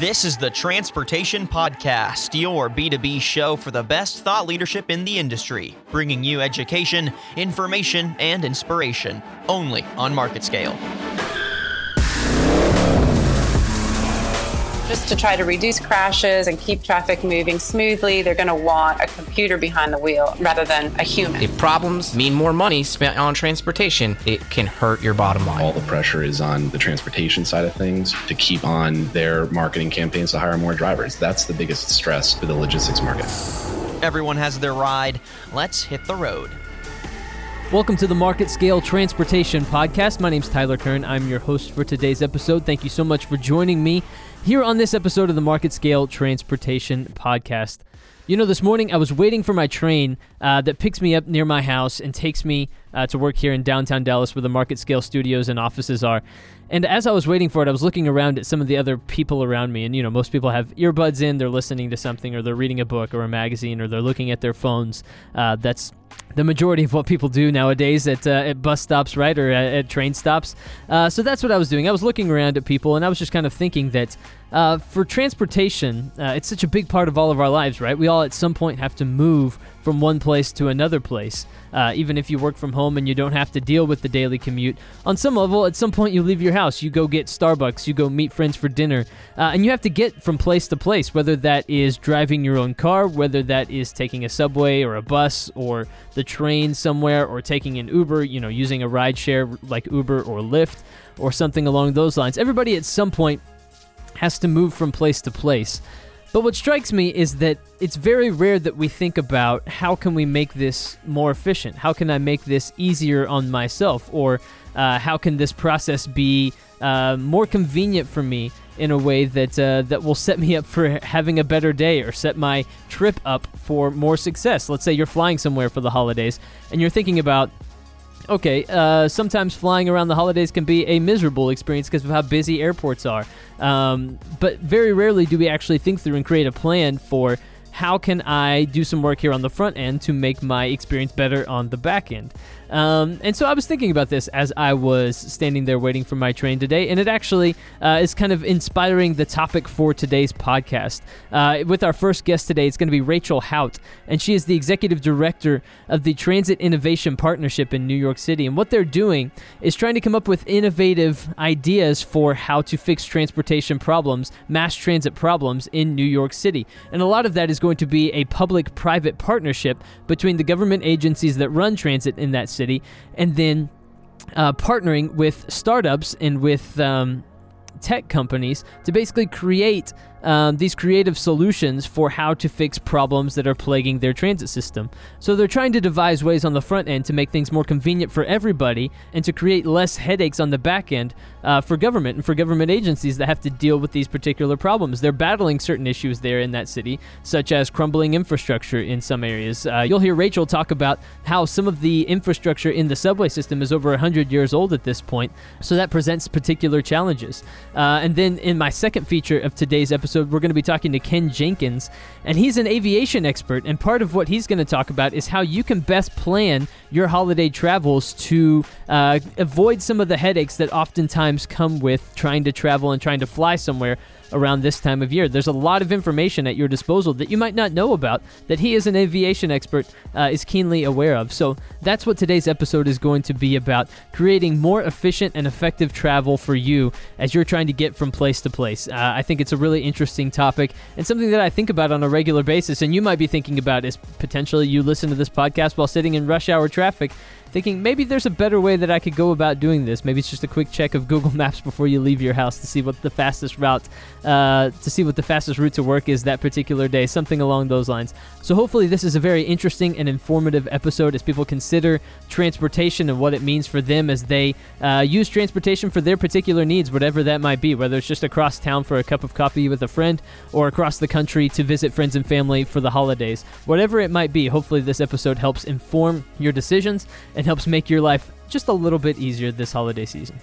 This is the Transportation Podcast, your B2B show for the best thought leadership in the industry, bringing you education, information, and inspiration only on market scale. Just to try to reduce crashes and keep traffic moving smoothly, they're going to want a computer behind the wheel rather than a human. If problems mean more money spent on transportation, it can hurt your bottom line. All the pressure is on the transportation side of things to keep on their marketing campaigns to hire more drivers. That's the biggest stress for the logistics market. Everyone has their ride. Let's hit the road. Welcome to the Market Scale Transportation Podcast. My name is Tyler Kern. I'm your host for today's episode. Thank you so much for joining me here on this episode of the Market Scale Transportation Podcast. You know, this morning I was waiting for my train uh, that picks me up near my house and takes me uh, to work here in downtown Dallas where the Market Scale studios and offices are. And as I was waiting for it, I was looking around at some of the other people around me. And, you know, most people have earbuds in, they're listening to something, or they're reading a book or a magazine, or they're looking at their phones. Uh, that's the majority of what people do nowadays at, uh, at bus stops, right, or at, at train stops. Uh, so that's what I was doing. I was looking around at people, and I was just kind of thinking that uh, for transportation, uh, it's such a big part of all of our lives, right? We all at some point have to move from one place to another place. Uh, even if you work from home and you don't have to deal with the daily commute, on some level, at some point you leave your house, you go get Starbucks, you go meet friends for dinner, uh, and you have to get from place to place, whether that is driving your own car, whether that is taking a subway or a bus or the train somewhere, or taking an Uber, you know, using a rideshare like Uber or Lyft or something along those lines. Everybody at some point has to move from place to place. But what strikes me is that it's very rare that we think about how can we make this more efficient? How can I make this easier on myself? Or uh, how can this process be uh, more convenient for me in a way that uh, that will set me up for having a better day or set my trip up for more success? Let's say you're flying somewhere for the holidays and you're thinking about okay, uh, sometimes flying around the holidays can be a miserable experience because of how busy airports are. Um, but very rarely do we actually think through and create a plan for how can I do some work here on the front end to make my experience better on the back end. Um, and so I was thinking about this as I was standing there waiting for my train today, and it actually uh, is kind of inspiring the topic for today's podcast. Uh, with our first guest today, it's going to be Rachel Haot, and she is the executive director of the Transit Innovation Partnership in New York City. And what they're doing is trying to come up with innovative ideas for how to fix transportation problems, mass transit problems in New York City. And a lot of that is going to be a public private partnership between the government agencies that run transit in that city, and then uh, partnering with startups and with um, tech companies to basically create um, these creative solutions for how to fix problems that are plaguing their transit system. So they're trying to devise ways on the front end to make things more convenient for everybody and to create less headaches on the back end uh, for government and for government agencies that have to deal with these particular problems. They're battling certain issues there in that city, such as crumbling infrastructure in some areas. Uh, you'll hear Rachel talk about how some of the infrastructure in the subway system is over 100 years old at this point, so that presents particular challenges. Uh, and then in my second feature of today's episode, episode, we're going to be talking to Ken Jenkins, and he's an aviation expert. And part of what he's going to talk about is how you can best plan your holiday travels to uh, avoid some of the headaches that oftentimes come with trying to travel and trying to fly somewhere around this time of year. There's a lot of information at your disposal that you might not know about that he, as an aviation expert, uh, is keenly aware of. So that's what today's episode is going to be about creating more efficient and effective travel for you as you're trying to get from place to place. Uh, I think it's a really interesting topic and something that I think about on a regular basis, and you might be thinking about is potentially you listen to this podcast while sitting in rush hour traffic thinking maybe there's a better way that I could go about doing this. Maybe it's just a quick check of Google Maps before you leave your house to see what the fastest route, uh, to see what the fastest route to work is that particular day, something along those lines. So hopefully this is a very interesting and informative episode as people consider transportation and what it means for them as they uh, use transportation for their particular needs, whatever that might be, whether it's just across town for a cup of coffee with a friend or across the country to visit friends and family for the holidays. Whatever it might be, hopefully this episode helps inform your decisions and helps make your life just a little bit easier this holiday season.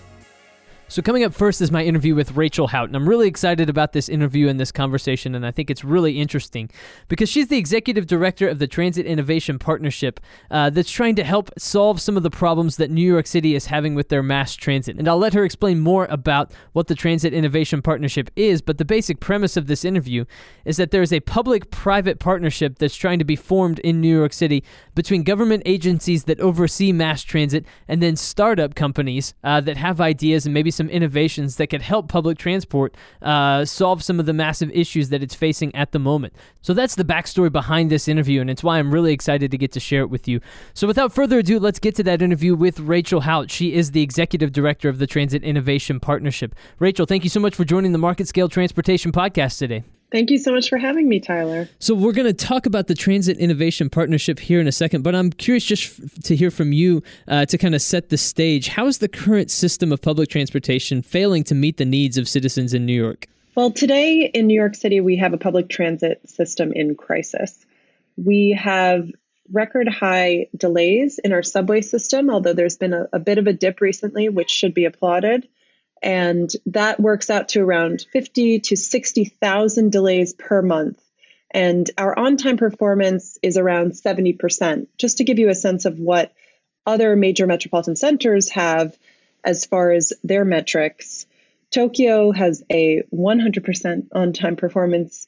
So, coming up first is my interview with Rachel Houghton. I'm really excited about this interview and this conversation, and I think it's really interesting because she's the executive director of the Transit Innovation Partnership uh, that's trying to help solve some of the problems that New York City is having with their mass transit. And I'll let her explain more about what the Transit Innovation Partnership is, but the basic premise of this interview is that there is a public private partnership that's trying to be formed in New York City between government agencies that oversee mass transit and then startup companies uh, that have ideas and maybe some innovations that could help public transport uh, solve some of the massive issues that it's facing at the moment. So that's the backstory behind this interview, and it's why I'm really excited to get to share it with you. So without further ado, let's get to that interview with Rachel Haot. She is the executive director of the Transit Innovation Partnership. Rachel, thank you so much for joining the Market Scale Transportation Podcast today. Thank you so much for having me, Tyler. So, we're going to talk about the Transit Innovation Partnership here in a second, but I'm curious just f- to hear from you uh, to kind of set the stage. How is the current system of public transportation failing to meet the needs of citizens in New York? Well, today in New York City, we have a public transit system in crisis. We have record high delays in our subway system, although there's been a, a bit of a dip recently, which should be applauded and that works out to around 50 to 60,000 delays per month. And our on time performance is around 70%, just to give you a sense of what other major metropolitan centers have as far as their metrics. Tokyo has a 100% on time performance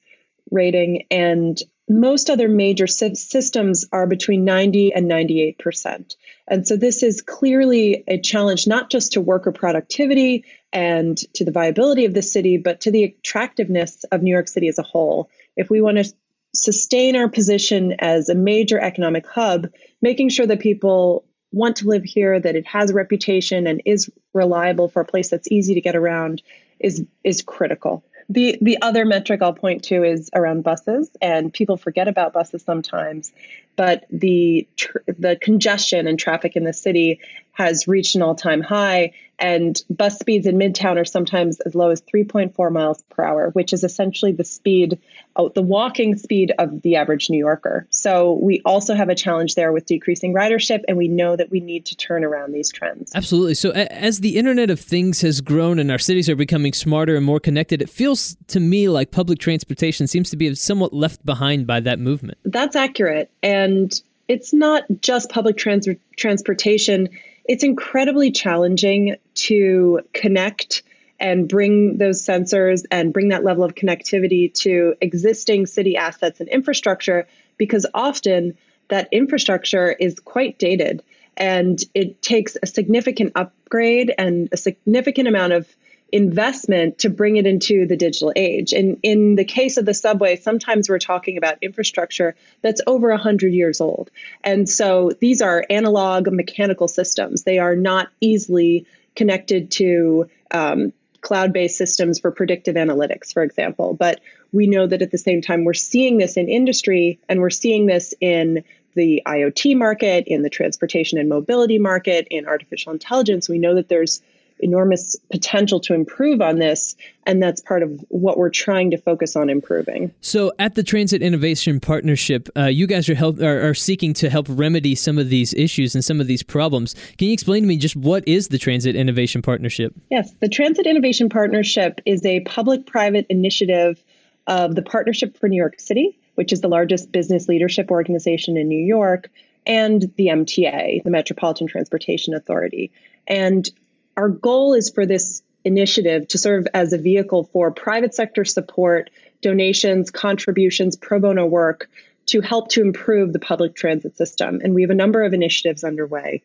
rating, and most other major systems are between 90 and 98%. And so this is clearly a challenge not just to worker productivity and to the viability of the city, but to the attractiveness of New York City as a whole. If we want to sustain our position as a major economic hub, making sure that people want to live here, that it has a reputation and is reliable for a place that's easy to get around is is critical. The the other metric I'll point to is around buses, and people forget about buses sometimes, but the tr- the congestion and traffic in the city has reached an all time high, and bus speeds in Midtown are sometimes as low as 3.4 miles per hour, which is essentially the speed, oh, the walking speed of the average New Yorker. So we also have a challenge there with decreasing ridership, and we know that we need to turn around these trends. Absolutely. So as the Internet of Things has grown and our cities are becoming smarter and more connected, it feels to me like public transportation seems to be somewhat left behind by that movement. That's accurate. And it's not just public trans- transportation it's incredibly challenging to connect and bring those sensors and bring that level of connectivity to existing city assets and infrastructure because often that infrastructure is quite dated and it takes a significant upgrade and a significant amount of investment to bring it into the digital age. And in the case of the subway, sometimes we're talking about infrastructure that's over 100 years old. And so these are analog mechanical systems. They are not easily connected to um, cloud based systems for predictive analytics, for example. But we know that at the same time, we're seeing this in industry and we're seeing this in the IoT market, in the transportation and mobility market, in artificial intelligence. We know that there's enormous potential to improve on this and that's part of what we're trying to focus on improving. So at the transit innovation partnership uh, you guys are, help, are, are, seeking to help remedy some of these issues and some of these problems. Can you explain to me just what is the transit innovation partnership? Yes the transit innovation partnership is a public-private initiative of the partnership for new york city which is the largest business leadership organization in new york and the mta the metropolitan transportation authority. And our goal is for this initiative to serve as a vehicle for private sector support, donations, contributions, pro bono work to help to improve the public transit system. And we have a number of initiatives underway.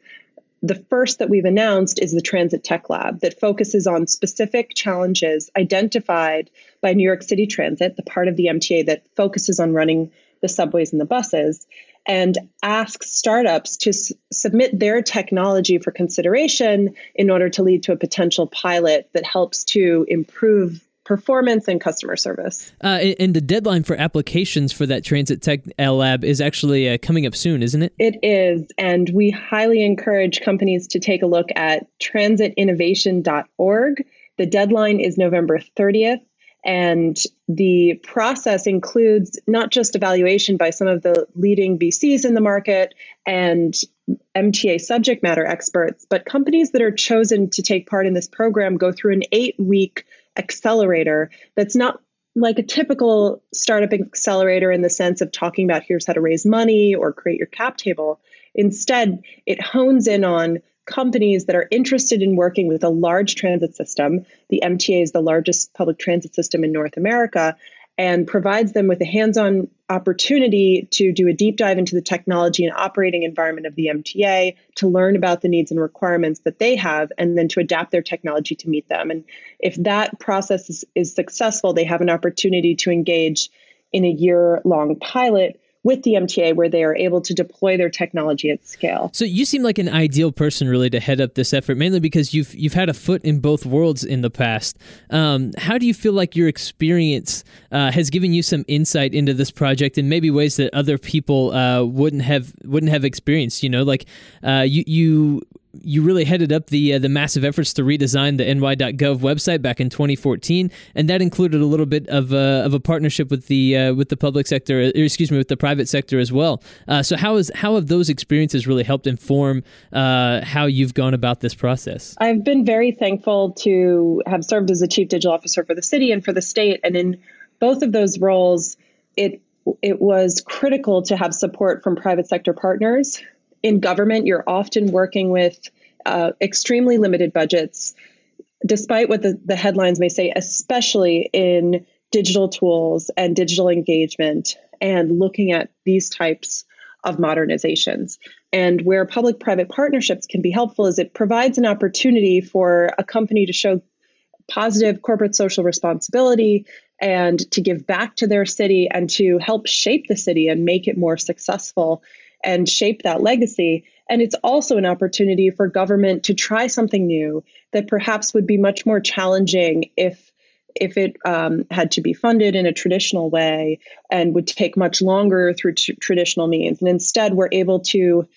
The first that we've announced is the Transit Tech Lab that focuses on specific challenges identified by New York City Transit, the part of the MTA that focuses on running the subways and the buses, and ask startups to s- submit their technology for consideration in order to lead to a potential pilot that helps to improve performance and customer service. Uh, and the deadline for applications for that Transit Tech Lab is actually uh, coming up soon, isn't it? It is. And we highly encourage companies to take a look at transitinnovation.org. The deadline is November 30th. And the process includes not just evaluation by some of the leading VCs in the market and MTA subject matter experts, but companies that are chosen to take part in this program go through an eight week accelerator that's not like a typical startup accelerator in the sense of talking about here's how to raise money or create your cap table. Instead, it hones in on companies that are interested in working with a large transit system. The MTA is the largest public transit system in North America and provides them with a hands on opportunity to do a deep dive into the technology and operating environment of the MTA, to learn about the needs and requirements that they have, and then to adapt their technology to meet them. And if that process is, is successful, they have an opportunity to engage in a year long pilot with the MTA where they are able to deploy their technology at scale. So you seem like an ideal person really to head up this effort, mainly because you've you've had a foot in both worlds in the past. Um, how do you feel like your experience uh, has given you some insight into this project and maybe ways that other people uh, wouldn't have wouldn't have experienced? You know, like uh, you you you really headed up the uh, the massive efforts to redesign the ny.gov website back in 2014, and that included a little bit of a, of a partnership with the uh, with the public sector, or excuse me, with the private sector as well. Uh, so how is how have those experiences really helped inform uh, how you've gone about this process? I've been very thankful to have served as a chief digital officer for the city and for the state, and in both of those roles, it it was critical to have support from private sector partners in government, you're often working with uh, extremely limited budgets, despite what the, the headlines may say, especially in digital tools and digital engagement and looking at these types of modernizations. And where public private partnerships can be helpful is it provides an opportunity for a company to show positive corporate social responsibility and to give back to their city and to help shape the city and make it more successful and shape that legacy. And it's also an opportunity for government to try something new that perhaps would be much more challenging if if it um, had to be funded in a traditional way and would take much longer through t- traditional means. And instead, we're able to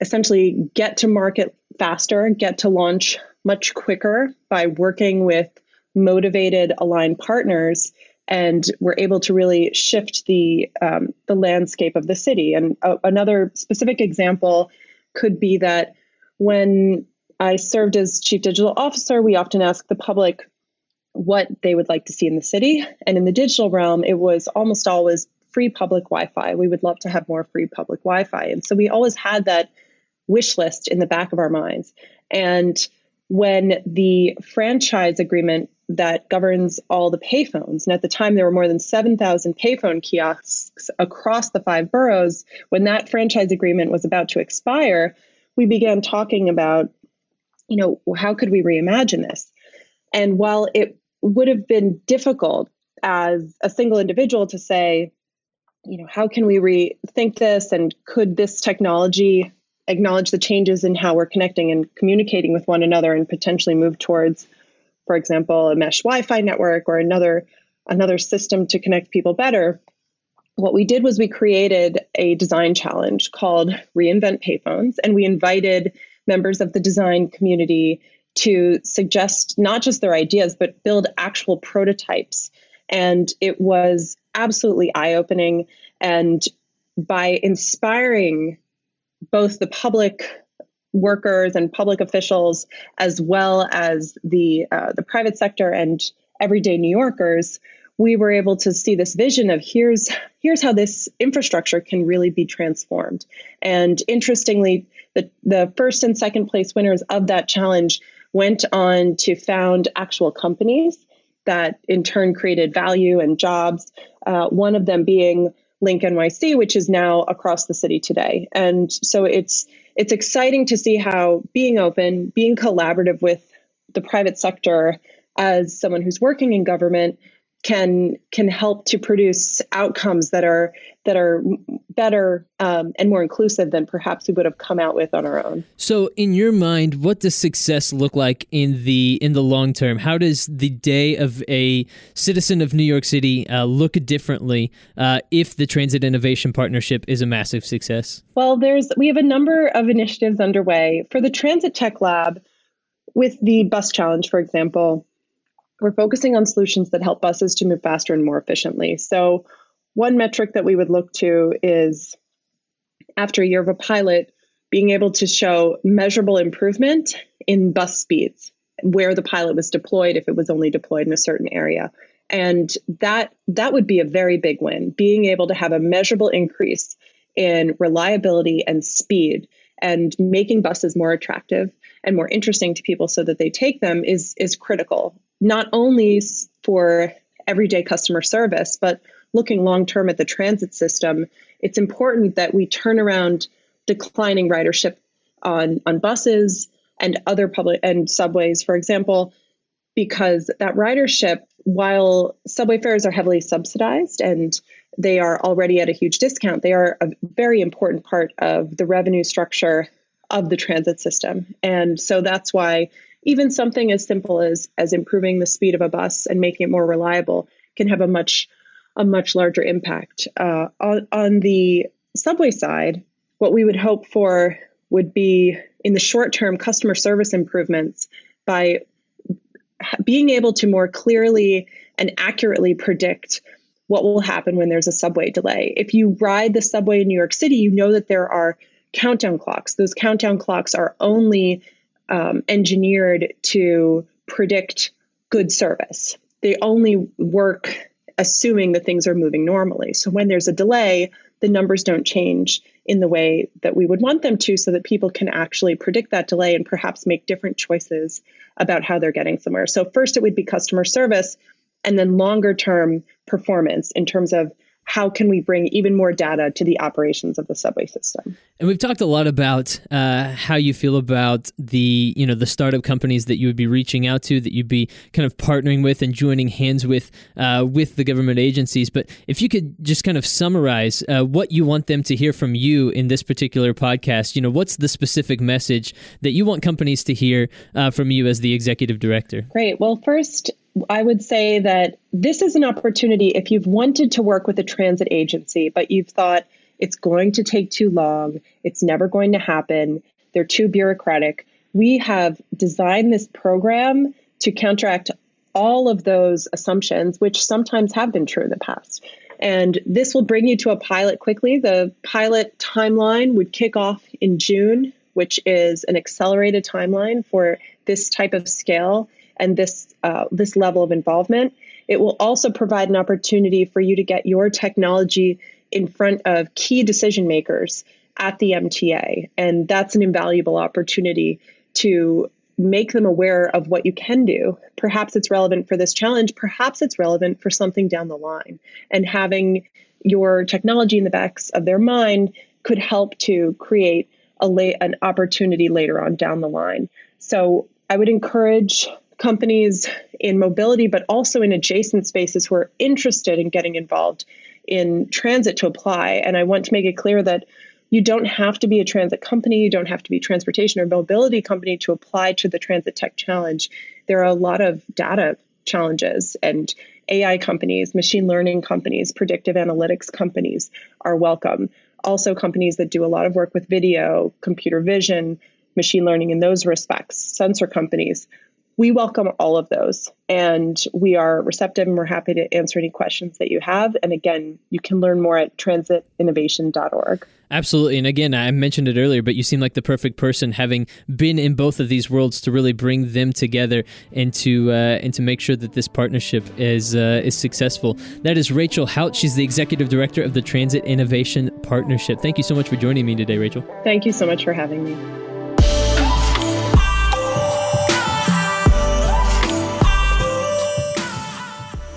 essentially get to market faster, get to launch much quicker by working with motivated, aligned partners and we're able to really shift the um, the landscape of the city. And uh, another specific example could be that when I served as chief digital officer, we often ask the public what they would like to see in the city. And in the digital realm, it was almost always free public Wi-Fi. We would love to have more free public Wi-Fi, and so we always had that wish list in the back of our minds. And when the franchise agreement that governs all the payphones. And at the time, there were more than 7,000 payphone kiosks across the five boroughs. When that franchise agreement was about to expire, we began talking about, you know, how could we reimagine this? And while it would have been difficult as a single individual to say, you know, how can we rethink this? And could this technology acknowledge the changes in how we're connecting and communicating with one another and potentially move towards for example, a mesh Wi-Fi network or another another system to connect people better, what we did was we created a design challenge called Reinvent Payphones, and we invited members of the design community to suggest not just their ideas, but build actual prototypes. And it was absolutely eye opening. And by inspiring both the public workers and public officials, as well as the uh, the private sector and everyday New Yorkers, we were able to see this vision of here's here's how this infrastructure can really be transformed. And interestingly, the the first and second place winners of that challenge went on to found actual companies that in turn created value and jobs. Uh, one of them being Link NYC, which is now across the city today. And so it's it's exciting to see how being open, being collaborative with the private sector as someone who's working in government can can help to produce outcomes that are that are better um, and more inclusive than perhaps we would have come out with on our own. So, in your mind, what does success look like in the in the long term? How does the day of a citizen of New York City uh, look differently uh, if the Transit Innovation Partnership is a massive success? Well, there's we have a number of initiatives underway for the Transit Tech Lab. With the bus challenge, for example, we're focusing on solutions that help buses to move faster and more efficiently. So, one metric that we would look to is after a year of a pilot, being able to show measurable improvement in bus speeds where the pilot was deployed if it was only deployed in a certain area and that that would be a very big win being able to have a measurable increase in reliability and speed and making buses more attractive and more interesting to people so that they take them is is critical not only for everyday customer service but looking long term at the transit system it's important that we turn around declining ridership on on buses and other public and subways. For example because that ridership while subway fares are heavily subsidized and they are already at a huge discount they are a very important part of the revenue structure of the transit system. And so that's why even something as simple as as improving the speed of a bus and making it more reliable can have a much a much larger impact uh, on, on the subway side what we would hope for would be in the short term customer service improvements by being able to more clearly and accurately predict what will happen when there's a subway delay. If you ride the subway in New York City, you know that there are countdown clocks. Those countdown clocks are only um, engineered to predict good service. They only work assuming that things are moving normally. So when there's a delay, the numbers don't change in the way that we would want them to so that people can actually predict that delay and perhaps make different choices about how they're getting somewhere. So, first, it would be customer service, and then longer term performance in terms of how can we bring even more data to the operations of the subway system? And we've talked a lot about uh, how you feel about the you know the startup companies that you would be reaching out to that you'd be kind of partnering with and joining hands with uh, with the government agencies. But if you could just kind of summarize uh, what you want them to hear from you in this particular podcast you know what's the specific message that you want companies to hear uh, from you as the executive director? Great. Well first I would say that this is an opportunity if you've wanted to work with a transit agency, but you've thought it's going to take too long, it's never going to happen, they're too bureaucratic. We have designed this program to counteract all of those assumptions, which sometimes have been true in the past. And this will bring you to a pilot quickly. The pilot timeline would kick off in June, which is an accelerated timeline for this type of scale and this uh, this level of involvement. It will also provide an opportunity for you to get your technology in front of key decision makers at the MTA, and that's an invaluable opportunity to make them aware of what you can do. Perhaps it's relevant for this challenge, perhaps it's relevant for something down the line. And having your technology in the backs of their mind could help to create a late, an opportunity later on down the line. So I would encourage companies in mobility, but also in adjacent spaces who are interested in getting involved in transit to apply. And I want to make it clear that you don't have to be a transit company, you don't have to be transportation or mobility company to apply to the Transit Tech Challenge. There are a lot of data challenges and AI companies, machine learning companies, predictive analytics companies are welcome. Also, companies that do a lot of work with video, computer vision, machine learning in those respects, sensor companies we welcome all of those and we are receptive and we're happy to answer any questions that you have. And again, you can learn more at transitinnovation.org. Absolutely. And again, I mentioned it earlier, but you seem like the perfect person having been in both of these worlds to really bring them together and to uh, and to make sure that this partnership is uh, is successful. That is Rachel Haot. She's the executive director of the Transit Innovation Partnership. Thank you so much for joining me today, Rachel. Thank you so much for having me.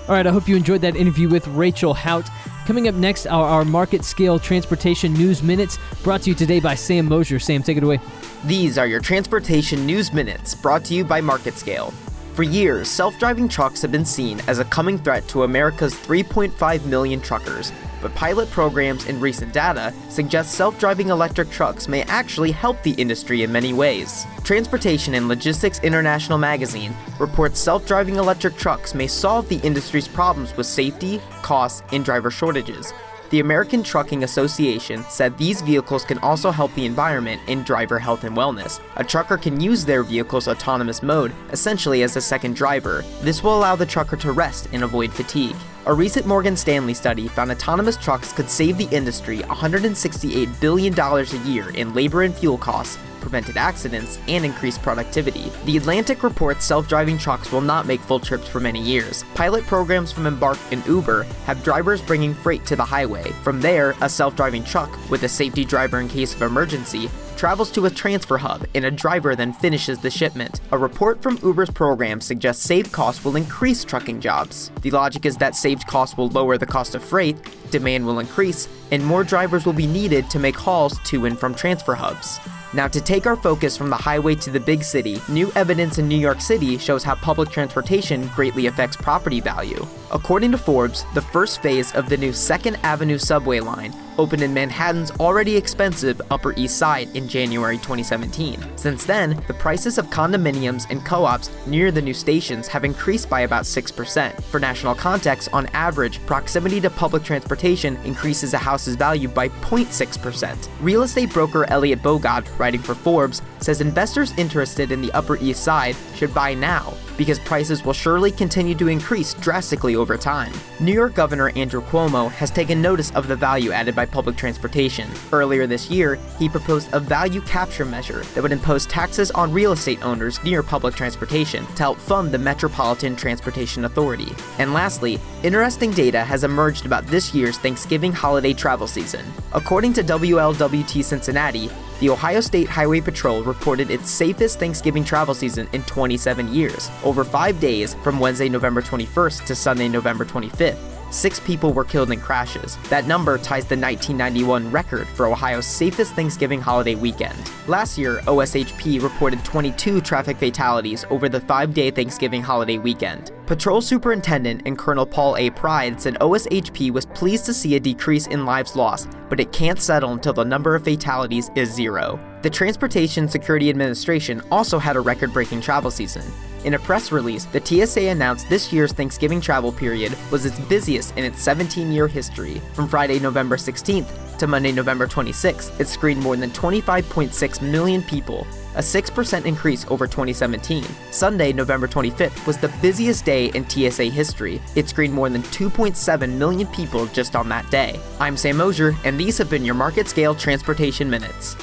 All right, I hope you enjoyed that interview with Rachel Haot. Coming up next are our market scale transportation news minutes brought to you today by Sam Mosier. Sam, take it away. These are your transportation news minutes brought to you by Market Scale. For years, self driving trucks have been seen as a coming threat to America's 3.5 million truckers but pilot programs and recent data suggest self driving electric trucks may actually help the industry in many ways. Transportation and Logistics International magazine reports self driving electric trucks may solve the industry's problems with safety, costs, and driver shortages. The American Trucking Association said these vehicles can also help the environment and driver health and wellness. A trucker can use their vehicle's autonomous mode essentially as a second driver. This will allow the trucker to rest and avoid fatigue. A recent Morgan Stanley study found autonomous trucks could save the industry $168 billion a year in labor and fuel costs prevented accidents, and increased productivity. The Atlantic reports self driving trucks will not make full trips for many years. Pilot programs from Embark and Uber have drivers bringing freight to the highway. From there, a self driving truck, with a safety driver in case of emergency, travels to a transfer hub, and a driver then finishes the shipment. A report from Uber's program suggests saved costs will increase trucking jobs. The logic is that saved costs will lower the cost of freight, demand will increase, and more drivers will be needed to make hauls to and from transfer hubs. Now, to take our focus from the highway to the big city, new evidence in New York City shows how public transportation greatly affects property value. According to Forbes, the first phase of the new 2nd Avenue subway line opened in Manhattan's already expensive Upper East Side in January 2017. Since then, the prices of condominiums and co ops near the new stations have increased by about 6%. For national context, on average, proximity to public transportation increases a house's value by 0.6%. Real estate broker Elliot Bogod, writing for Forbes, says investors interested in the Upper East Side should buy now because prices will surely continue to increase drastically over time. New York Governor Andrew Cuomo has taken notice of the value added by public transportation. Earlier this year, he proposed a value capture measure that would impose taxes on real estate owners near public transportation to help fund the Metropolitan Transportation Authority. And lastly, interesting data has emerged about this year's Thanksgiving holiday travel season. According to WLWT Cincinnati, the Ohio State Highway Patrol reported its safest Thanksgiving travel season in 27 years. Over five days, from Wednesday, November 21st to Sunday, November 25th, six people were killed in crashes. That number ties the 1991 record for Ohio's safest Thanksgiving holiday weekend. Last year, OSHP reported 22 traffic fatalities over the five day Thanksgiving holiday weekend. Patrol Superintendent and Colonel Paul A. Pride said OSHP was pleased to see a decrease in lives lost, but it can't settle until the number of fatalities is zero. The Transportation Security Administration also had a record breaking travel season. In a press release, the TSA announced this year's Thanksgiving travel period was its busiest in its 17 year history. From Friday, November 16th to Monday, November 26th, it screened more than 25.6 million people, a 6% increase over 2017. Sunday, November 25th, was the busiest day in TSA history. It screened more than 2.7 million people just on that day. I'm Sam Mosier, and these have been your Market Scale Transportation Minutes.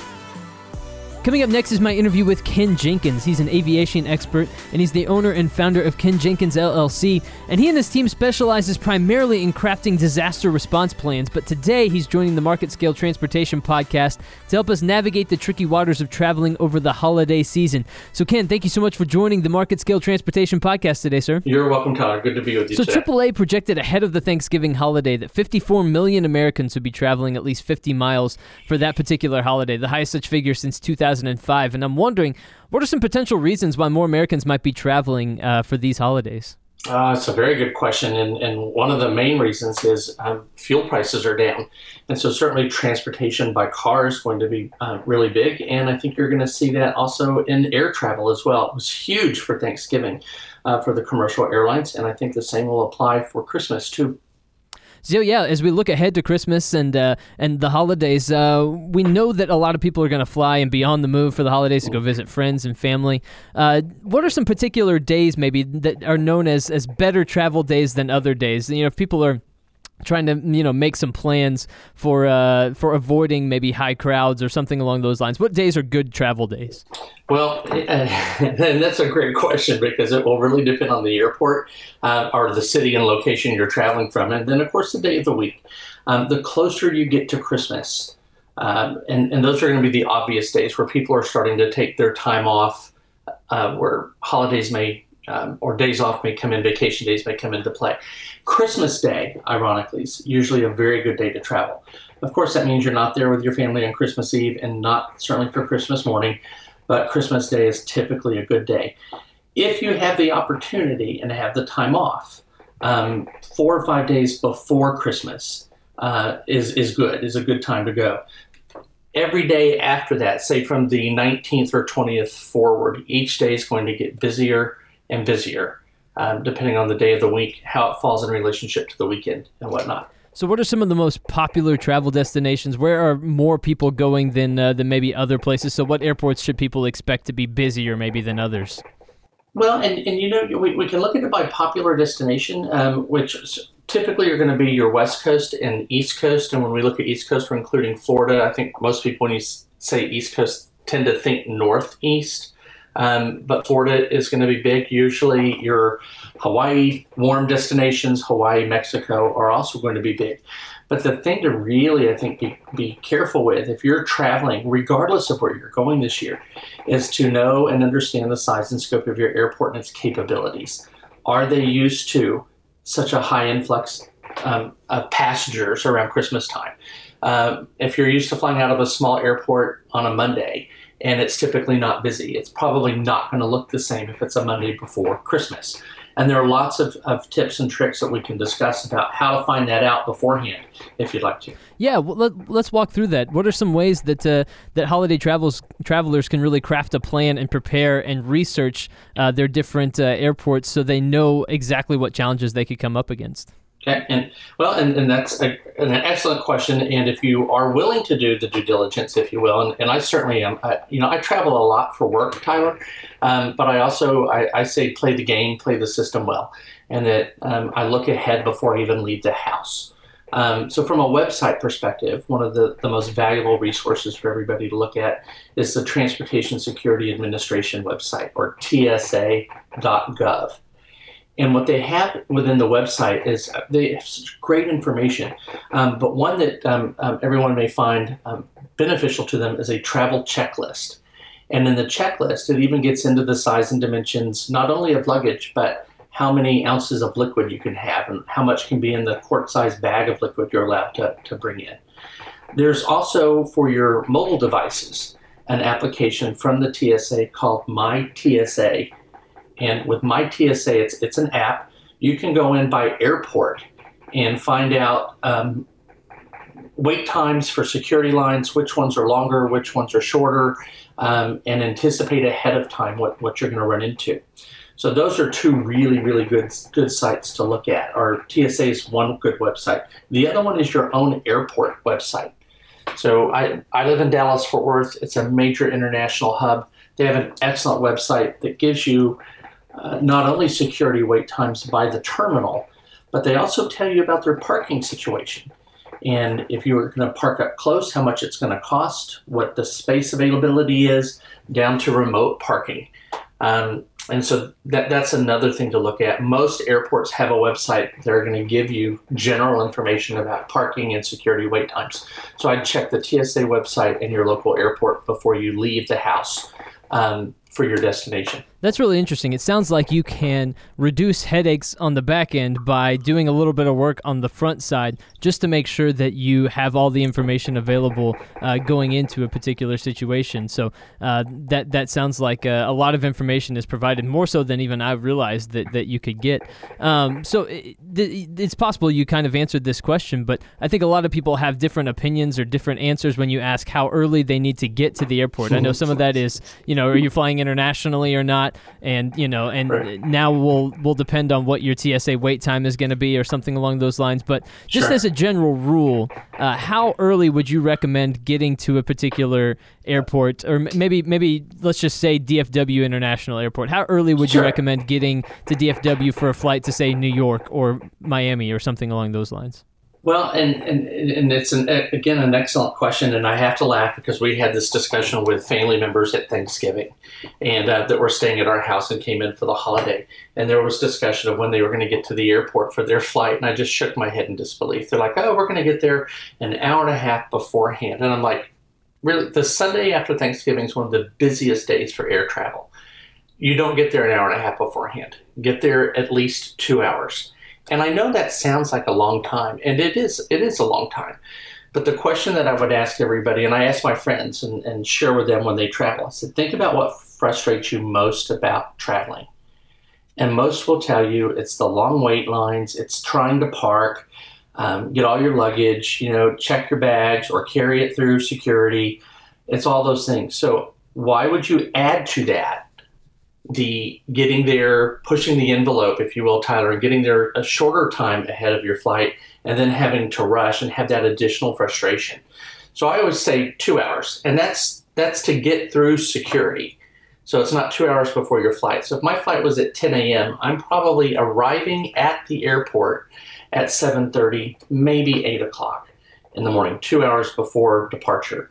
Coming up next is my interview with Ken Jenkins. He's an aviation expert and he's the owner and founder of Ken Jenkins LLC. And he and his team specializes primarily in crafting disaster response plans. But today he's joining the Market Scale Transportation podcast to help us navigate the tricky waters of traveling over the holiday season. So, Ken, thank you so much for joining the Market Scale Transportation podcast today, sir. You're welcome, Tyler. Good to be with you. So, today. AAA projected ahead of the Thanksgiving holiday that 54 million Americans would be traveling at least 50 miles for that particular holiday, the highest such figure since 2000. 2005. And I'm wondering, what are some potential reasons why more Americans might be traveling uh, for these holidays? Uh, it's a very good question. And, and one of the main reasons is um, fuel prices are down. And so, certainly, transportation by car is going to be uh, really big. And I think you're going to see that also in air travel as well. It was huge for Thanksgiving uh, for the commercial airlines. And I think the same will apply for Christmas, too. So yeah, as we look ahead to Christmas and uh, and the holidays, uh, we know that a lot of people are going to fly and be on the move for the holidays to go visit friends and family. Uh, what are some particular days maybe that are known as as better travel days than other days? You know, if people are trying to you know make some plans for uh, for avoiding maybe high crowds or something along those lines. What days are good travel days? Well, and that's a great question because it will really depend on the airport uh, or the city and location you're traveling from, and then of course the day of the week. Um, the closer you get to Christmas, um, and and those are going to be the obvious days where people are starting to take their time off, uh, where holidays may um, or days off may come in, vacation days may come into play. Christmas Day, ironically, is usually a very good day to travel. Of course, that means you're not there with your family on Christmas Eve and not certainly for Christmas morning, but Christmas Day is typically a good day. If you have the opportunity and have the time off, um, four or five days before Christmas uh, is, is good, is a good time to go. Every day after that, say from the 19th or 20th forward, each day is going to get busier and busier, um, depending on the day of the week, how it falls in relationship to the weekend and whatnot. So, what are some of the most popular travel destinations? Where are more people going than uh, than maybe other places? So, what airports should people expect to be busier maybe than others? Well, and, and you know, we, we can look at it by popular destination, um, which typically are going to be your West Coast and East Coast. And when we look at East Coast, we're including Florida. I think most people, when you say East Coast, tend to think Northeast. Um, but Florida is going to be big. Usually, your Hawaii warm destinations, Hawaii, Mexico, are also going to be big. But the thing to really, I think, be, be careful with if you're traveling, regardless of where you're going this year, is to know and understand the size and scope of your airport and its capabilities. Are they used to such a high influx um, of passengers around Christmas time? Uh, if you're used to flying out of a small airport on a Monday, and it's typically not busy. It's probably not going to look the same if it's a Monday before Christmas. And there are lots of, of tips and tricks that we can discuss about how to find that out beforehand, if you'd like to. Yeah, well, let, us walk through that. What are some ways that uh, that holiday travels travelers can really craft a plan and prepare and research uh, their different uh, airports so they know exactly what challenges they could come up against? Okay, and well, and, and that's a, an excellent question. And if you are willing to do the due diligence, if you will, and, and I certainly am, I, you know, I travel a lot for work, Tyler, um, but I also I, I, say play the game, play the system well, and that um, I look ahead before I even leave the house. Um, so, from a website perspective, one of the, the most valuable resources for everybody to look at is the Transportation Security Administration website, or TSA.gov. And what they have within the website is uh, they have such great information, um, but one that um, um, everyone may find um, beneficial to them is a travel checklist. And in the checklist, it even gets into the size and dimensions not only of luggage, but how many ounces of liquid you can have and how much can be in the quart sized bag of liquid you're allowed to, to bring in. There's also for your mobile devices an application from the TSA called My TSA and with My TSA, it's, it's an app. You can go in by airport and find out um, wait times for security lines, which ones are longer, which ones are shorter, um, and anticipate ahead of time what, what you're going to run into. So those are two really, really good good sites to look at. Our TSA is one good website. The other one is your own airport website. So I, I live in Dallas Fort Worth. It's a major international hub. They have an excellent website that gives you uh, not only security wait times by the terminal, but they also tell you about their parking situation. And if you're going to park up close, how much it's going to cost, what the space availability is, down to remote parking. Um, and so that, that's another thing to look at. Most airports have a website that are going to give you general information about parking and security wait times. So I'd check the TSA website in your local airport before you leave the house um, for your destination. That's really interesting. It sounds like you can reduce headaches on the back end by doing a little bit of work on the front side just to make sure that you have all the information available uh, going into a particular situation. So uh, that that sounds like uh, a lot of information is provided, more so than even I realized that, that you could get. Um, so it, it's possible you kind of answered this question, but I think a lot of people have different opinions or different answers when you ask how early they need to get to the airport. I know some of that is, you know, are you flying internationally or not? And you know, and right. now will will depend on what your TSA wait time is going to be or something along those lines. But just sure. as a general rule, uh, how early would you recommend getting to a particular airport, or maybe maybe let's just say DFW International Airport? How early would sure. you recommend getting to DFW for a flight to say New York or Miami or something along those lines? Well, and, and, and it's an, again an excellent question, and I have to laugh because we had this discussion with family members at Thanksgiving, and uh, that were staying at our house and came in for the holiday, and there was discussion of when they were going to get to the airport for their flight, and I just shook my head in disbelief. They're like, "Oh, we're going to get there an hour and a half beforehand," and I'm like, "Really? The Sunday after Thanksgiving is one of the busiest days for air travel. You don't get there an hour and a half beforehand. Get there at least two hours." And I know that sounds like a long time, and it is it is a long time. But the question that I would ask everybody, and I ask my friends and, and share with them when they travel, I said, think about what frustrates you most about traveling. And most will tell you it's the long wait lines, it's trying to park, um, get all your luggage, you know, check your bags or carry it through security. It's all those things. So why would you add to that the getting there, pushing the envelope, if you will, Tyler, and getting there a shorter time ahead of your flight, and then having to rush and have that additional frustration. So I always say two hours, and that's that's to get through security. So it's not two hours before your flight. So if my flight was at 10 a.m., I'm probably arriving at the airport at 7:30, maybe 8 o'clock in the morning, two hours before departure.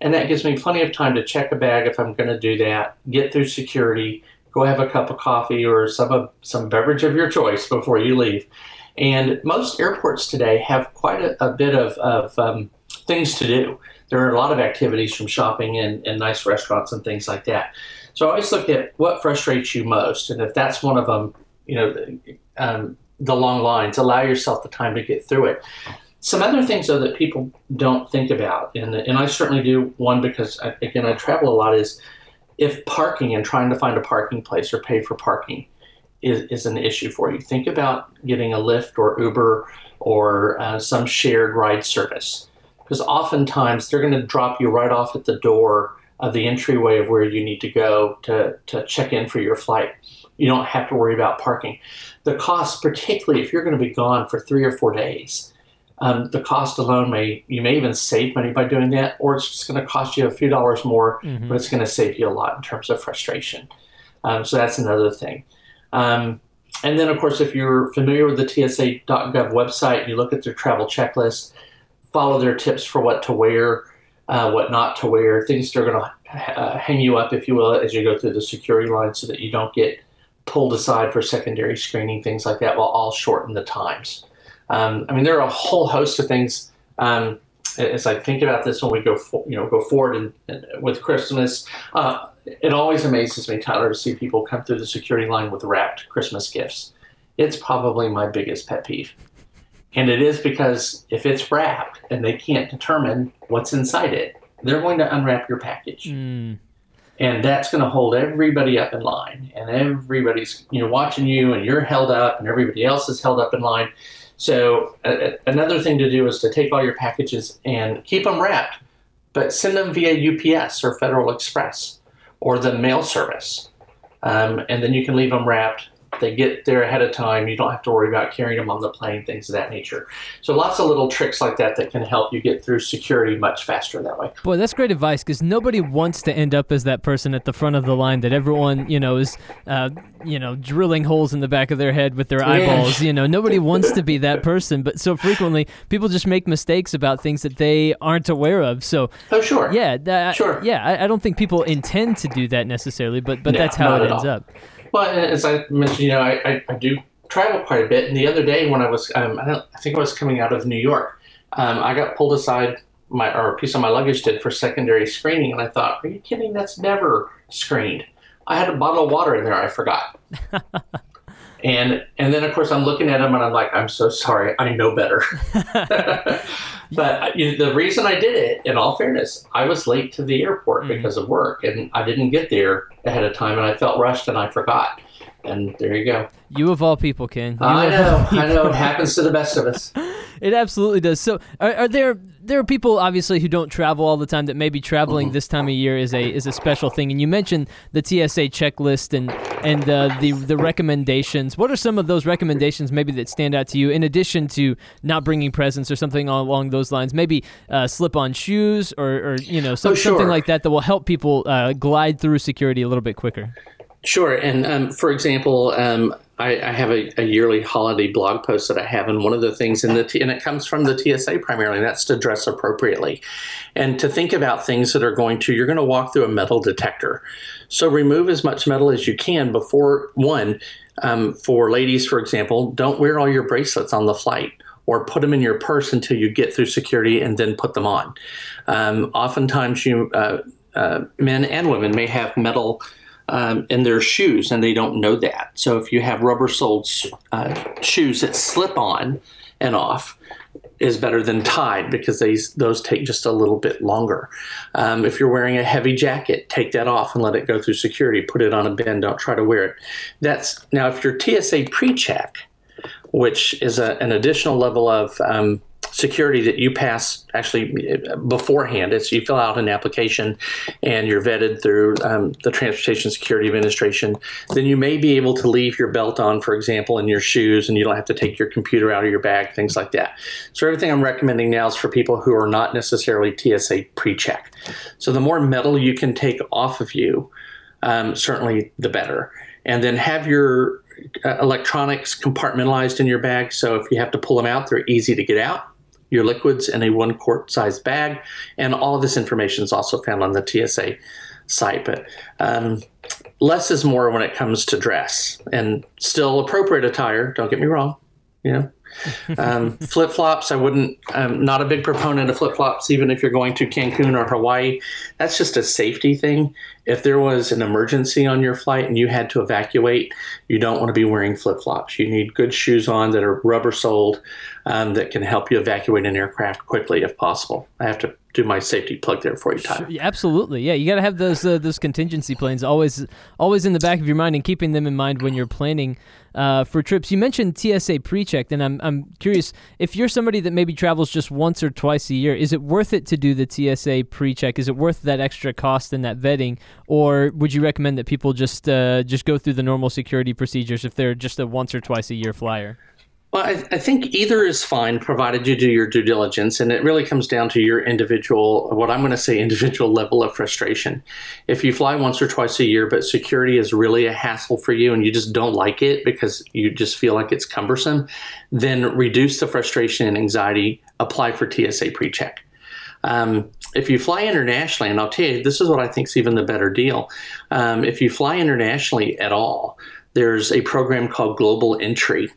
And that gives me plenty of time to check a bag if I'm going to do that, get through security, go have a cup of coffee or some some beverage of your choice before you leave. And most airports today have quite a, a bit of, of um, things to do. There are a lot of activities from shopping and, and nice restaurants and things like that. So I always look at what frustrates you most, and if that's one of them, you know, um, the long lines, allow yourself the time to get through it. Some other things though that people don't think about, and and I certainly do one because I, again I travel a lot is if parking and trying to find a parking place or pay for parking is, is an issue for you. Think about getting a Lyft or Uber or uh, some shared ride service because oftentimes they're going to drop you right off at the door of the entryway of where you need to go to, to check in for your flight. You don't have to worry about parking. The cost, particularly if you're going to be gone for three or four days, um, the cost alone may you may even save money by doing that, or it's just going to cost you a few dollars more, mm-hmm. but it's going to save you a lot in terms of frustration. Um, so that's another thing. Um, and then, of course, if you're familiar with the TSA.gov website, you look at their travel checklist, follow their tips for what to wear uh, what not to wear, things that are going to uh, hang you up, if you will, as you go through the security line so that you don't get pulled aside for secondary screening, things like that will all shorten the times. Um, I mean, there are a whole host of things. Um, as I think about this when we go, for, you know, go forward and, and with Christmas, uh, it always amazes me, Tyler, to see people come through the security line with wrapped Christmas gifts. It's probably my biggest pet peeve. And it is because if it's wrapped and they can't determine what's inside it, they're going to unwrap your package. Mm. And that's going to hold everybody up in line. And everybody's you know watching you and you're held up and everybody else is held up in line. So uh, another thing to do is to take all your packages and keep them wrapped, but send them via UPS or Federal Express or the mail service. Um, and then you can leave them wrapped they get there ahead of time. You don't have to worry about carrying them on the plane, things of that nature. So lots of little tricks like that that can help you get through security much faster that way. Boy, that's great advice because nobody wants to end up as that person at the front of the line that everyone you know is, uh, you know, drilling holes in the back of their head with their eyeballs. you know, nobody wants to be that person, but so frequently people just make mistakes about things that they aren't aware of. So oh sure, yeah, that, sure, yeah. I, I, don't think people intend to do that necessarily, but but no, that's how it ends up. Well, as I mentioned, you know, I, I, I do travel quite a bit. And the other day when I was, um, I, I think I was coming out of New York, um, I got pulled aside, my or a piece of my luggage did for secondary screening, and I thought, are you kidding? That's never screened. I had a bottle of water in there. I forgot. and and then of course I'm looking at him and I'm like, I'm so sorry. I know better. but uh, you know, the reason I did it, in all fairness, I was late to the airport mm-hmm. because of work, and I didn't get there ahead of time, and I felt rushed and I forgot. And there you go. You of all people, Ken. You I know. I know. It happens to the best of us. it absolutely does. So, are, are, there there are people obviously who don't travel all the time that maybe traveling mm-hmm. this time of year is a is a special thing? And you mentioned the TSA checklist and and uh, the the recommendations. What are some of those recommendations maybe that stand out to you? In addition to not bringing presents or something along those lines, maybe uh, slip on shoes or, or you know some, oh, sure. something like that that will help people uh, glide through security a little bit quicker. Sure. And um, for example, um, I, I, have a, a, yearly holiday blog post that I have, and one of the things in the and it comes from the TSA primarily, and that's to dress appropriately, and to think about things that are going to you're going to walk through a metal detector, so remove as much metal as you can before one. Um, for ladies, for example, don't wear all your bracelets on the flight or put them in your purse until you get through security and then put them on. Um, oftentimes, you uh, uh, men and women may have metal um, in their shoes, and they don't know that. So if you have rubber soled uh, shoes that slip on and off, is better than tied because these those take just a little bit longer. Um, if you're wearing a heavy jacket, take that off and let it go through security. Put it on a bin. Don't try to wear it. That's now if you're TSA pre-check, which is a, an additional level of um, security that you pass actually beforehand. It's you fill out an application and you're vetted through um, the Transportation Security Administration. Then you may be able to leave your belt on, for example, in your shoes, and you don't have to take your computer out of your bag, things like that. So everything I'm recommending now is for people who are not necessarily TSA pre-check. So the more metal you can take off of you, um, certainly the better. And then have your uh, electronics compartmentalized in your bag. So if you have to pull them out, they're easy to get out. Your liquids in a one quart size bag. And all of this information is also found on the TSA site. But um, less is more when it comes to dress and still appropriate attire. Don't get me wrong. You know, um, flip flops, I wouldn't, I'm not a big proponent of flip flops, even if you're going to Cancun or Hawaii. That's just a safety thing. If there was an emergency on your flight and you had to evacuate, you don't want to be wearing flip flops. You need good shoes on that are rubber soled um, that can help you evacuate an aircraft quickly if possible. I have to do my safety plug there for you. Sure, absolutely, yeah. You got to have those uh, those contingency plans always always in the back of your mind and keeping them in mind when you're planning uh, for trips. You mentioned TSA pre-check, and I'm I'm curious if you're somebody that maybe travels just once or twice a year. Is it worth it to do the TSA pre-check? Is it worth that extra cost and that vetting, or would you recommend that people just uh, just go through the normal security procedures if they're just a once or twice a year flyer? Well, I, I, think either is fine, provided you do your due diligence, and it really comes down to your individual, what I'm going to say, individual level of frustration. If you fly once or twice a year, but security is really a hassle for you, and you just don't like it because you just feel like it's cumbersome, then reduce the frustration and anxiety. Apply for TSA PreCheck. Um, if you fly internationally, and I'll tell you, this is what I think is even the better deal. Um, if you fly internationally at all, there's a program called Global Entry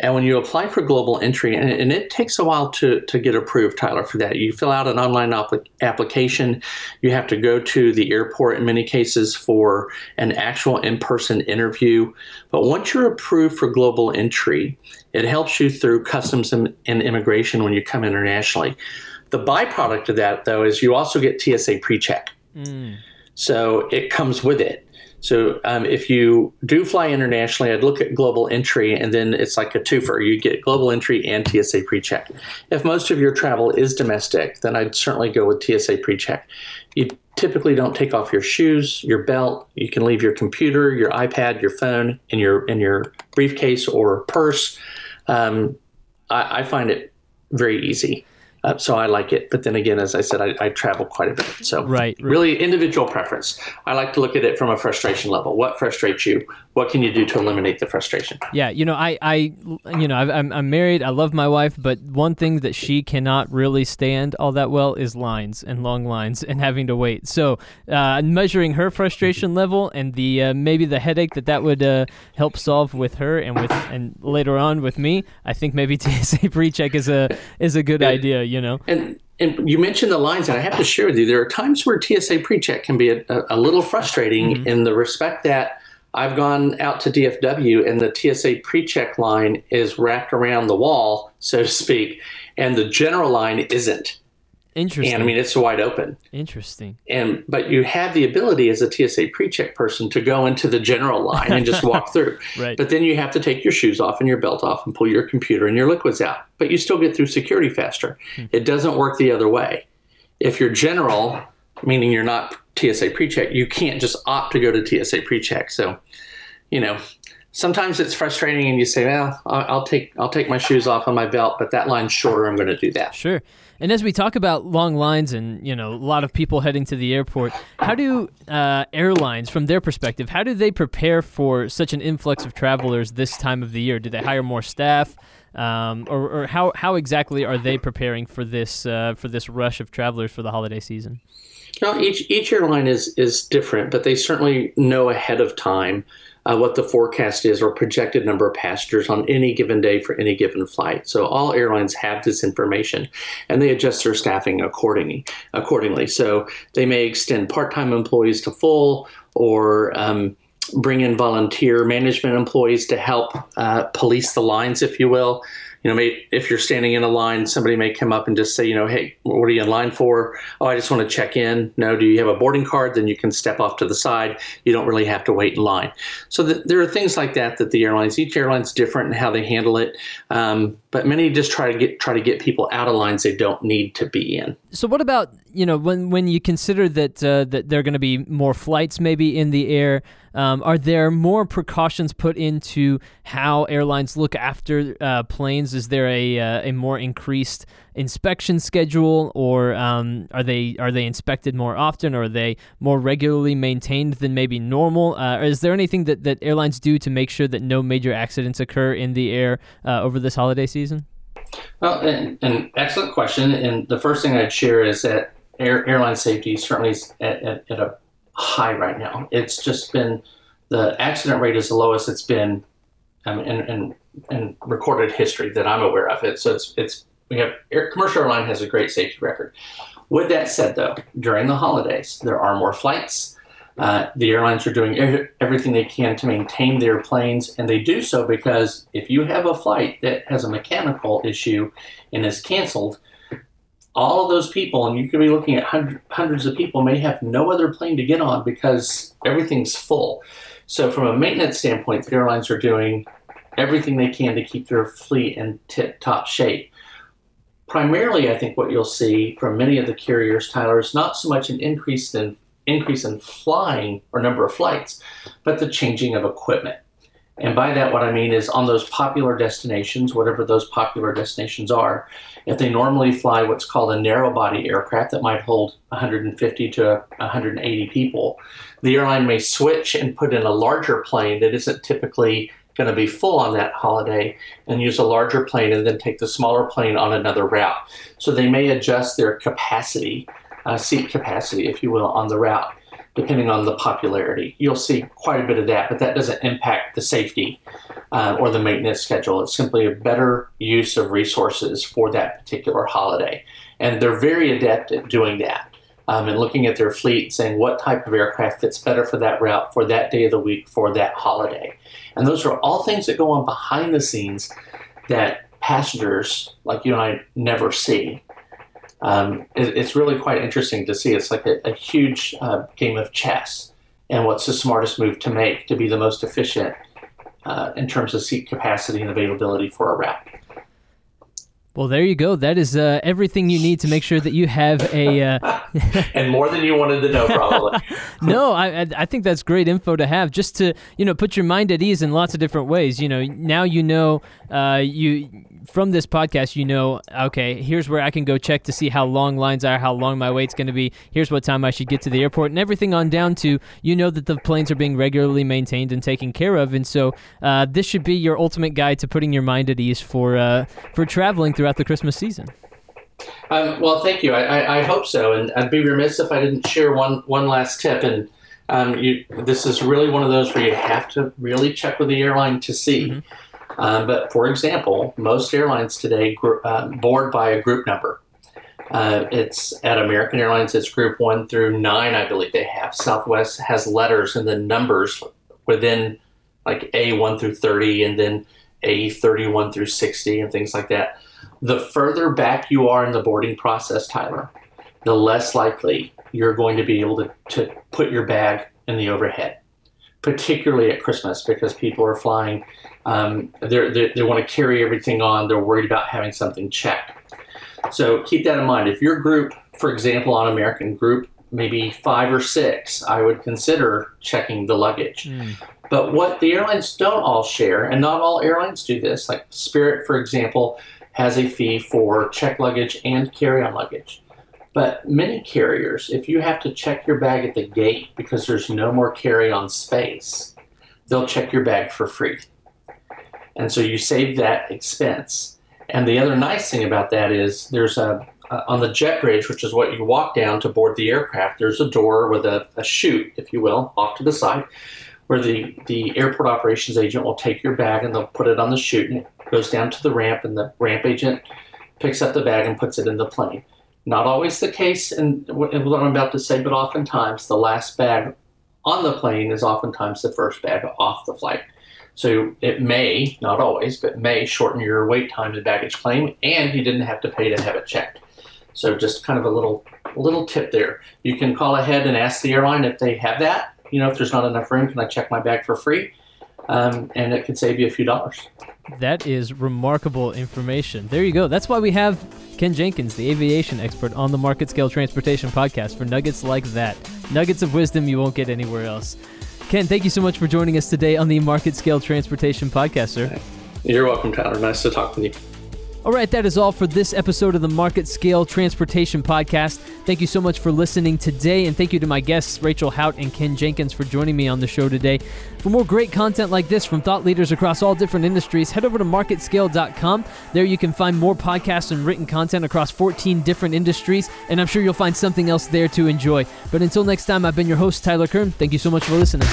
and when you apply for global entry, and, and, it takes a while to, to get approved, Tyler, for that, you fill out an online application. You have to go to the airport in many cases for an actual in person interview. But once you're approved for global entry, it helps you through customs and, and immigration when you come internationally. The byproduct of that, though, is you also get TSA pre check. Mm. So it comes with it. So um, if you do fly internationally, I'd look at global entry, and then it's like a twofer. You get global entry and TSA pre-check. If most of your travel is domestic, then I'd certainly go with TSA pre-check. You typically don't take off your shoes, your belt. You can leave your computer, your iPad, your phone in your in your briefcase or purse. Um, I, I find it very easy. Uh, so I like it. But then again, as I said, I, I travel quite a bit. So right, really individual preference. I like to look at it from a frustration level. What frustrates you? What can you do to eliminate the frustration? Yeah, you know, I, I you know, I'm, I'm married. I love my wife, but one thing that she cannot really stand all that well is lines and long lines and having to wait. So uh, measuring her frustration level and the uh, maybe the headache that that would uh, help solve with her and with and later on with me, I think maybe TSA pre-check is a is a good idea you know. And and you mentioned the lines, and I have to share with you, there are times where TSA pre-check can be a, a, a little frustrating mm-hmm. in the respect that I've gone out to DFW and the TSA pre-check line is wrapped around the wall, so to speak, and the general line isn't. Interesting. And I mean, it's wide open. Interesting. And but you have the ability as a TSA pre-check person to go into the general line and just walk through. right. But then you have to take your shoes off and your belt off and pull your computer and your liquids out. But you still get through security faster. Hmm. It doesn't work the other way. If you're general, meaning you're not TSA pre-check, you can't just opt to go to TSA pre-check. So, you know, sometimes it's frustrating and you say, well, I'll take I'll take my shoes off on my belt, but that line's shorter. I'm going to do that. Sure. And as we talk about long lines and you know a lot of people heading to the airport, how do uh, airlines, from their perspective, how do they prepare for such an influx of travelers this time of the year? Do they hire more staff, um, or, or, how how exactly are they preparing for this uh, for this rush of travelers for the holiday season? Well, each each airline is is different, but they certainly know ahead of time uh, what the forecast is or projected number of passengers on any given day for any given flight. So all airlines have this information, and they adjust their staffing accordingly. Accordingly, so they may extend part-time employees to full, or um, bring in volunteer management employees to help uh, police the lines, if you will. You know, may, if you're standing in a line, somebody may come up and just say, you know, hey, what are you in line for? Oh, I just want to check in. No, do you have a boarding card? Then you can step off to the side. You don't really have to wait in line. So the, there are things like that that the airlines, each airline's different in how they handle it. Um, but many just try to get try to get people out of lines they don't need to be in. So what about you know when when you consider that uh, that there are going to be more flights maybe in the air? Um, are there more precautions put into how airlines look after uh, planes? Is there a uh, a more increased inspection schedule, or um, are they are they inspected more often, or are they more regularly maintained than maybe normal? Uh, is there anything that, that airlines do to make sure that no major accidents occur in the air uh, over this holiday season? Well, an, excellent question, and the first thing I'd share is that air, airline safety certainly is at, at, at a high right now. It's just been the accident rate is the lowest it's been um, in recorded history that I'm aware of. It so it's it's we have air, commercial airline has a great safety record. With that said, though, during the holidays there are more flights. Uh, the airlines are doing everything they can to maintain their planes, and they do so because if you have a flight that has a mechanical issue and is canceled, all of those people, and you could be looking at hundred, hundreds of people, may have no other plane to get on because everything's full. So, from a maintenance standpoint, the airlines are doing everything they can to keep their fleet in tip top shape. Primarily, I think what you'll see from many of the carriers, Tyler, is not so much an increase in increase in flying or number of flights, but the changing of equipment. And by that, what I mean is on those popular destinations, whatever those popular destinations are, if they normally fly what's called a narrow body aircraft that might hold 150 to 180 people, the airline may switch and put in a larger plane that isn't typically going to be full on that holiday and use a larger plane and then take the smaller plane on another route. So they may adjust their capacity, uh, seat capacity, if you will, on the route depending on the popularity. You'll see quite a bit of that, but that doesn't impact the safety uh, or the maintenance schedule. It's simply a better use of resources for that particular holiday. And they're very adept at doing that. Um, and looking at their fleet, saying what type of aircraft fits better for that route, for that day of the week, for that holiday. And those are all things that go on behind the scenes that passengers like you and I never see um, it, it's really quite interesting to see. It's like a, a huge uh, game of chess, and what's the smartest move to make to be the most efficient uh, in terms of seat capacity and availability for a route. Well, there you go. That is uh, everything you need to make sure that you have a. Uh... and more than you wanted to know, probably. no, I I think that's great info to have, just to you know put your mind at ease in lots of different ways. You know, now you know uh, you from this podcast, you know, okay, here's where I can go check to see how long lines are, how long my wait's going to be. Here's what time I should get to the airport, and everything on down to you know that the planes are being regularly maintained and taken care of. And so, uh, this should be your ultimate guide to putting your mind at ease for uh, for traveling throughout the Christmas season. Um, well, thank you. I, I, I, hope so, and I'd be remiss if I didn't share one one last tip. And um, you, this is really one of those where you have to really check with the airline to see. Mm-hmm um, but for example, most airlines today gr- uh, board by a group number. Uh, it's at American Airlines, it's group one through nine, I believe they have. Southwest has letters and then numbers within like A1 through 30 and then A31 through 60 and things like that. The further back you are in the boarding process, Tyler, the less likely you're going to be able to, to put your bag in the overhead, particularly at Christmas because people are flying um, they're, they're, they want to carry everything on. They're worried about having something checked. So keep that in mind. If your group, for example, on American Group, maybe five or six, I would consider checking the luggage. Mm. But what the airlines don't all share, and not all airlines do this, like Spirit, for example, has a fee for check luggage and carry on luggage. But many carriers, if you have to check your bag at the gate because there's no more carry on space, they'll check your bag for free. And so you save that expense. And the other nice thing about that is there's a, on the jet bridge, which is what you walk down to board the aircraft, there's a door with a, a chute, if you will, off to the side, where the, the airport operations agent will take your bag and they'll put it on the chute and it goes down to the ramp, and the ramp agent picks up the bag and puts it in the plane. Not always the case and what I'm about to say, but oftentimes the last bag on the plane is oftentimes the first bag off the flight. So it may, not always, but may shorten your wait time in baggage claim, and you didn't have to pay to have it checked. So just kind of a little little tip there. You can call ahead and ask the airline if they have that. You know, if there's not enough room, can I check my bag for free? Um, and it could save you a few dollars. That is remarkable information. There you go. That's why we have Ken Jenkins, the aviation expert, on the Market Scale Transportation podcast for nuggets like that. Nuggets of wisdom you won't get anywhere else. Ken, thank you so much for joining us today on the Market Scale Transportation podcast, sir. You're welcome, Tyler. Nice to talk with you. All right, that is all for this episode of the Market Scale Transportation Podcast. Thank you so much for listening today, and thank you to my guests, Rachel Haot and Ken Jenkins, for joining me on the show today. For more great content like this from thought leaders across all different industries, head over to marketscale.com. There you can find more podcasts and written content across 14 different industries, and I'm sure you'll find something else there to enjoy. But until next time, I've been your host, Tyler Kern. Thank you so much for listening.